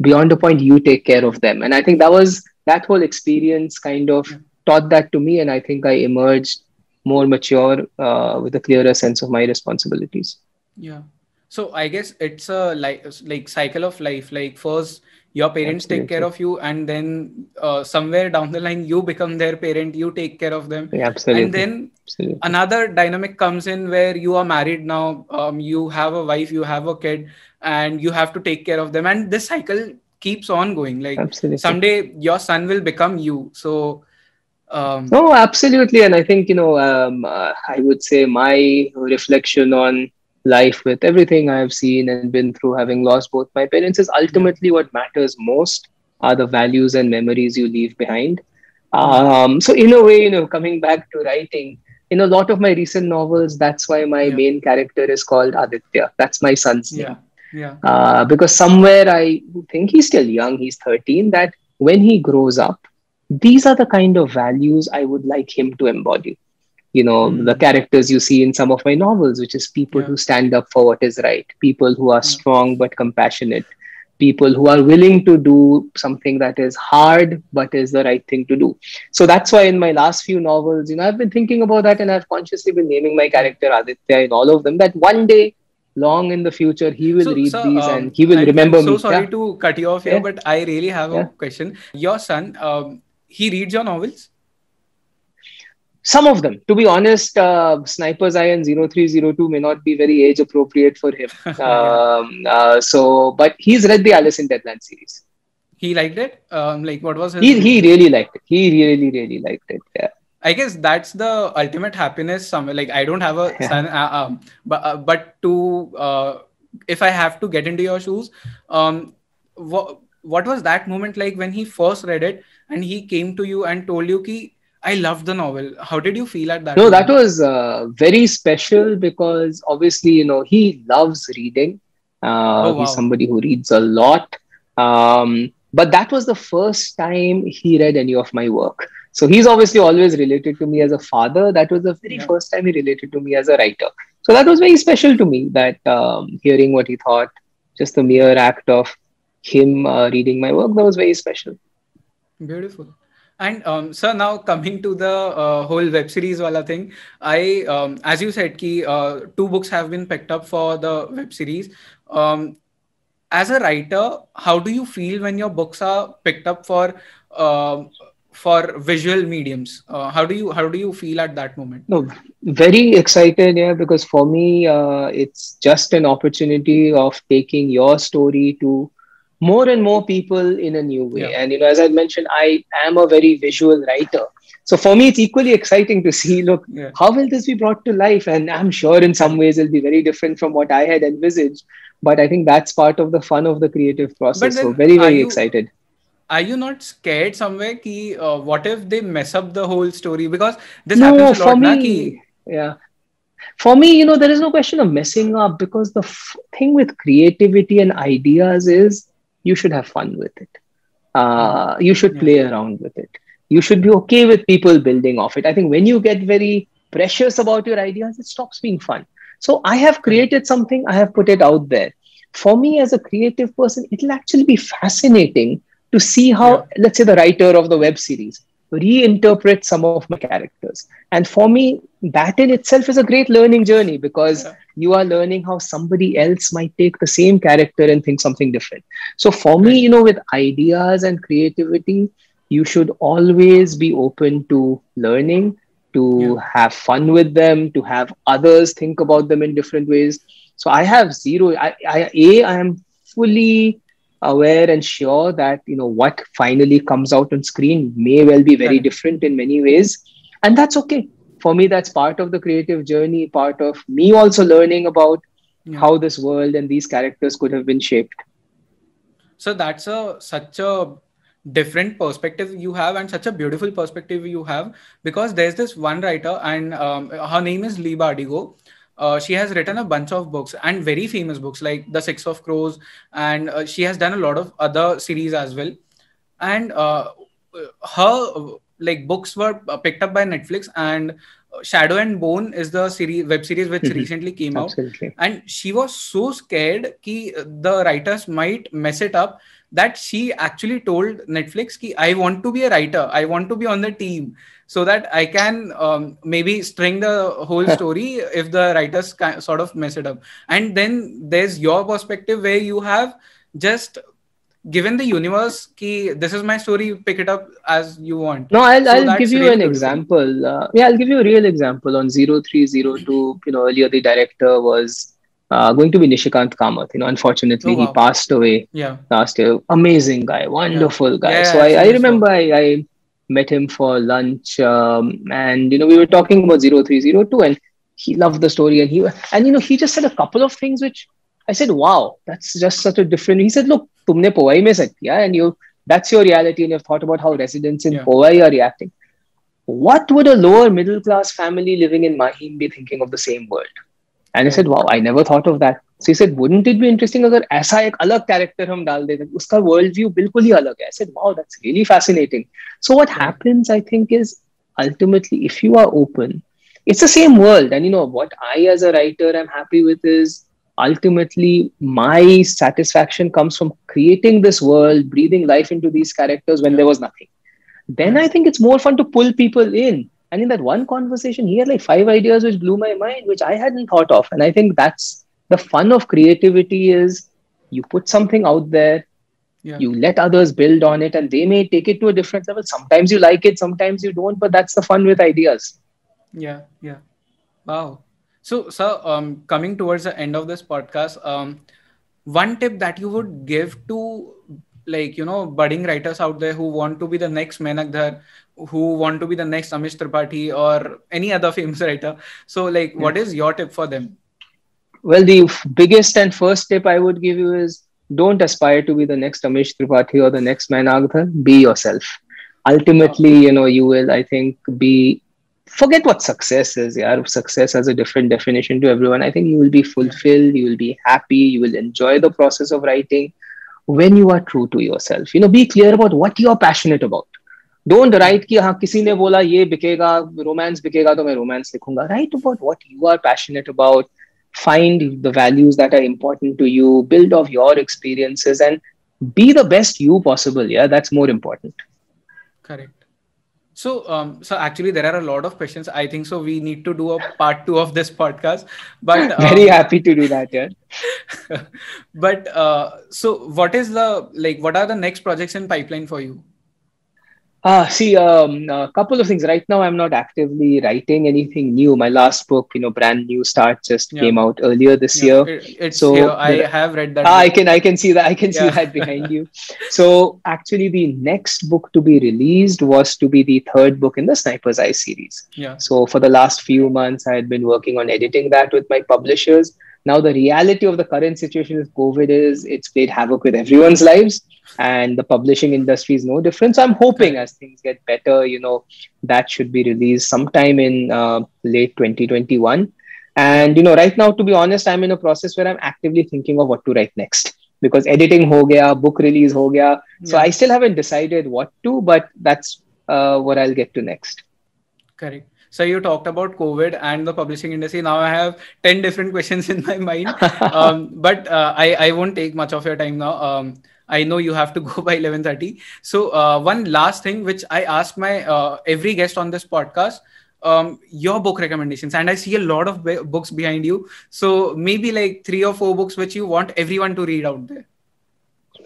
Beyond a point, you take care of them. And I think that was that whole experience kind of taught that to me. And I think I emerged more mature uh, with a clearer sense of my responsibilities. Yeah. So I guess it's a like like cycle of life. Like first your parents Absolutely. take care of you and then uh, somewhere down the line you become their parent you take care of them absolutely. and then absolutely. another dynamic comes in where you are married now um, you have a wife you have a kid and you have to take care of them and this cycle keeps on going like absolutely. someday your son will become you so um, oh absolutely and i think you know um, uh, i would say my reflection on life with everything I've seen and been through, having lost both my parents, is ultimately what matters most are the values and memories you leave behind. Um, so, in a way, you know, coming back to writing, in a lot of my recent novels, that's why my yeah. main character is called Aditya. That's my son's name. Yeah. Uh, because somewhere I think he's still young, he's 13, that when he grows up, these are the kind of values I would like him to embody you know mm. the characters you see in some of my novels which is people yeah. who stand up for what is right people who are yeah. strong but compassionate people who are willing to do something that is hard but is the right thing to do so that's why in my last few novels you know i've been thinking about that and i've consciously been naming my character aditya in all of them that one day long in the future he will so, read so, these um, and he will I, remember I'm so me sorry yeah. to cut you off here but i really have a question your son um, he reads your novels some of them to be honest uh, sniper's eye and 0302 may not be very age appropriate for him um, uh, so but he's read the alice in deadland series he liked it um, like what was his he, he really liked it he really really liked it yeah I guess that's the ultimate happiness. Somewhere like I don't have a yeah. son, uh, um, but uh, but to uh, if I have to get into your shoes, um, what what was that moment like when he first read it and he came to you and told you ki I loved the novel. How did you feel at that? No, moment? that was uh, very special because obviously, you know, he loves reading. Uh, oh, wow. He's somebody who reads a lot. Um, but that was the first time he read any of my work. So he's obviously always related to me as a father. That was the very yeah. first time he related to me as a writer. So that was very special to me that um, hearing what he thought, just the mere act of him uh, reading my work, that was very special. Beautiful. And um, sir, now coming to the uh, whole web series wala thing, I, um, as you said, ki, uh, two books have been picked up for the web series. Um, as a writer, how do you feel when your books are picked up for uh, for visual mediums? Uh, how do you how do you feel at that moment? No, very excited, yeah, because for me, uh, it's just an opportunity of taking your story to more and more people in a new way. Yeah. And you know, as I mentioned, I am a very visual writer. So for me, it's equally exciting to see, look, yeah. how will this be brought to life? And I'm sure in some ways it'll be very different from what I had envisaged. But I think that's part of the fun of the creative process. So very, very you, excited. Are you not scared somewhere? Ki, uh, what if they mess up the whole story? Because this no, happens a lot. For me, ki, yeah for me you know there is no question of messing up because the f- thing with creativity and ideas is you should have fun with it. Uh, you should play around with it. You should be okay with people building off it. I think when you get very precious about your ideas it stops being fun. So i have created something i have put it out there. For me as a creative person it'll actually be fascinating to see how yeah. let's say the writer of the web series reinterpret some of my characters. And for me that in itself is a great learning journey because yeah. You are learning how somebody else might take the same character and think something different. So for me you know with ideas and creativity you should always be open to learning to yeah. have fun with them to have others think about them in different ways. So i have zero i, I a i am fully aware and sure that you know what finally comes out on screen may well be very different in many ways. And that's okay for me that's part of the creative journey part of me also learning about yeah. how this world and these characters could have been shaped so that's a such a different perspective you have and such a beautiful perspective you have because there's this one writer and um, her name is Leigh Bardugo uh, she has written a bunch of books and very famous books like The Six of Crows, and uh, she has done a lot of other series as well. And uh, her like books were picked up by Netflix, and Shadow and Bone is the series web series which mm-hmm. recently came Absolutely. out, and she was so scared that the writers might mess it up that she actually told Netflix ki I want to be a writer. I want to be on the team so that I can um, maybe string the whole story if the writers sort of mess it up. And then there's your perspective where you have just given the universe ki this is my story pick it up as you want no i'll, so I'll give you an example uh, yeah i'll give you a real example on 0302 you know earlier the director was uh, going to be Nishikant Kamat. You know, unfortunately, oh, wow. he passed away yeah. last year. Amazing guy, wonderful yeah. guy. Yeah, so I, I remember I, I, met him for lunch, um, and you know, we were talking about 0302, and he loved the story, and he and you know, he just said a couple of things which I said, "Wow, that's just such a different." He said, "Look, tumne Powai mein set kiya, and you that's your reality, and you've thought about how residents in yeah. Powai are reacting." What would a lower middle class family living in Mahim be thinking of the same world? And I said, wow, I never thought of that. So he said, wouldn't it be interesting अगर ऐसा एक अलग character हम डाल देते उसका world view बिल्कुल ही अलग है. I said, wow, that's really fascinating. So what happens, I think, is ultimately if you are open, it's the same world. And you know what I as a writer am happy with is ultimately my satisfaction comes from creating this world, breathing life into these characters when there was nothing. Then I think it's more fun to pull people in and in that one conversation, he had like five ideas which blew my mind, which I hadn't thought of. And I think that's the fun of creativity is you put something out there, yeah. you let others build on it, and they may take it to a different level. Sometimes you like it, sometimes you don't, but that's the fun with ideas. Yeah, yeah. Wow. So, sir, um, coming towards the end of this podcast, um, one tip that you would give to like you know budding writers out there who want to be the next Mainak Dhar, who want to be the next Amish Tripathi or any other famous writer. So, like, what is your tip for them? Well, the biggest and first tip I would give you is don't aspire to be the next Amish Tripathi or the next Mainak Dhar. Be yourself. Ultimately, you know, you will, I think, be forget what success is. Yeah, success has a different definition to everyone. I think you will be fulfilled, you will be happy, you will enjoy the process of writing when you are true to yourself. You know, be clear about what you are passionate about don't write कि हाँ किसी ने बोला ये बिकेगा romance बिकेगा तो मैं रोमांस लिखूंगा right about what you are passionate about find the values that are important to you build off your experiences and be the best you possible yeah that's more important correct so um so actually there are a lot of questions i think so we need to do a part 2 of this podcast but um, very happy to do that yeah. But uh so what is the like what are the next projects in pipeline for you uh, see, um, a couple of things. Right now, I'm not actively writing anything new. My last book, you know, brand new start, just yeah. came out earlier this yeah. year. It, it's so here. I have read that. Ah, I can, I can see that. I can yeah. see that behind you. So actually, the next book to be released was to be the third book in the Sniper's Eye series. Yeah. So for the last few months, I had been working on editing that with my publishers. Now, the reality of the current situation with COVID is it's played havoc with everyone's lives and the publishing industry is no different. So I'm hoping as things get better, you know, that should be released sometime in uh, late 2021. And you know, right now, to be honest, I'm in a process where I'm actively thinking of what to write next. because editing ho gaya, book release ho gaya. So. I still haven't decided what to, but that's uh, what I'll get to next. Correct. So you talked about COVID and the publishing industry. Now I have ten different questions in my mind, um, but uh, I I won't take much of your time now. Um, I know you have to go by eleven thirty. So uh, one last thing which I ask my uh, every guest on this podcast. Um, your book recommendations and i see a lot of books behind you so maybe like three or four books which you want everyone to read out there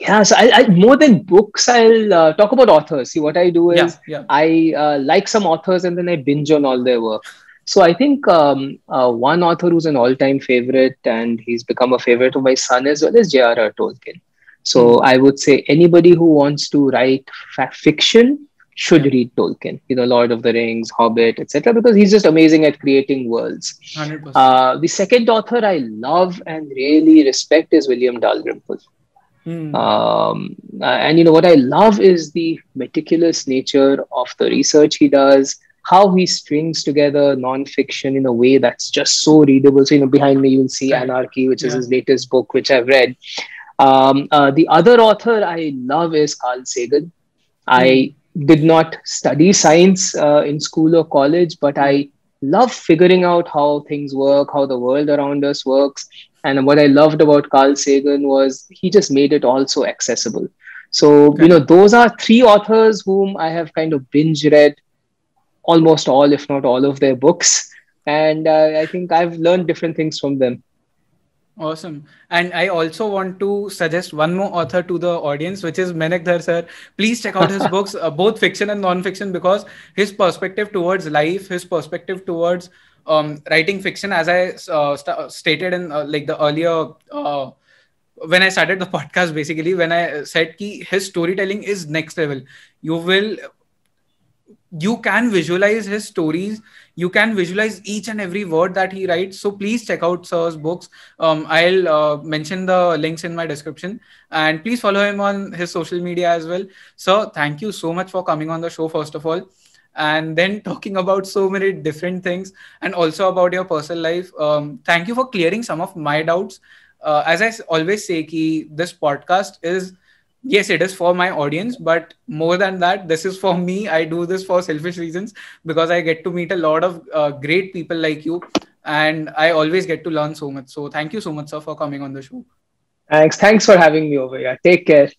yeah so I, I, more than books i'll uh, talk about authors. See what i do is yeah, yeah. i uh, like some authors and then i binge on all their work. So i think um, uh, one author who's an all-time favorite and he's become a favorite of my son as well as j.r.r tolkien. So mm-hmm. i would say anybody who wants to write fa- fiction should read tolkien. You know lord of the rings hobbit etc because he's just amazing at creating worlds. Uh, the second author i love and really respect is william dalrymple Hmm. Um, and you know what I love is the meticulous nature of the research he does, how he strings together nonfiction in a way that's just so readable. So you know, behind me you'll see Anarchy, which yeah. is his latest book, which I've read. Um, uh, the other author I love is Carl Sagan. I hmm. did not study science uh, in school or college, but I love figuring out how things work, how the world around us works. And what I loved about Carl Sagan was he just made it all so accessible. So, okay. you know, those are three authors whom I have kind of binge read almost all, if not all, of their books. And uh, I think I've learned different things from them. Awesome. And I also want to suggest one more author to the audience, which is Mainak Dhar sir. Please check out his books, uh, both fiction and non-fiction, because his perspective towards life, his perspective towards um, writing fiction, as I uh, st- stated in uh, like the earlier uh, when I started the podcast, basically when I said ki his storytelling is next level. You will you can visualize his stories you can visualize each and every word that he writes. So please check out sir's books. Um, i'll uh, mention the links in my description. And please follow him on his social media as well. So thank you so much for coming on the show first of all and then talking about so many different things and also about your personal life. Um, thank you for clearing some of my doubts. Uh, as I always say, ki this podcast is yes, it is for my audience, but more than that, this is for me. I do this for selfish reasons because I get to meet a lot of uh, great people like you, and I always get to learn so much. So thank you so much, sir, for coming on the show. Thanks. Thanks for having me over here. Take care.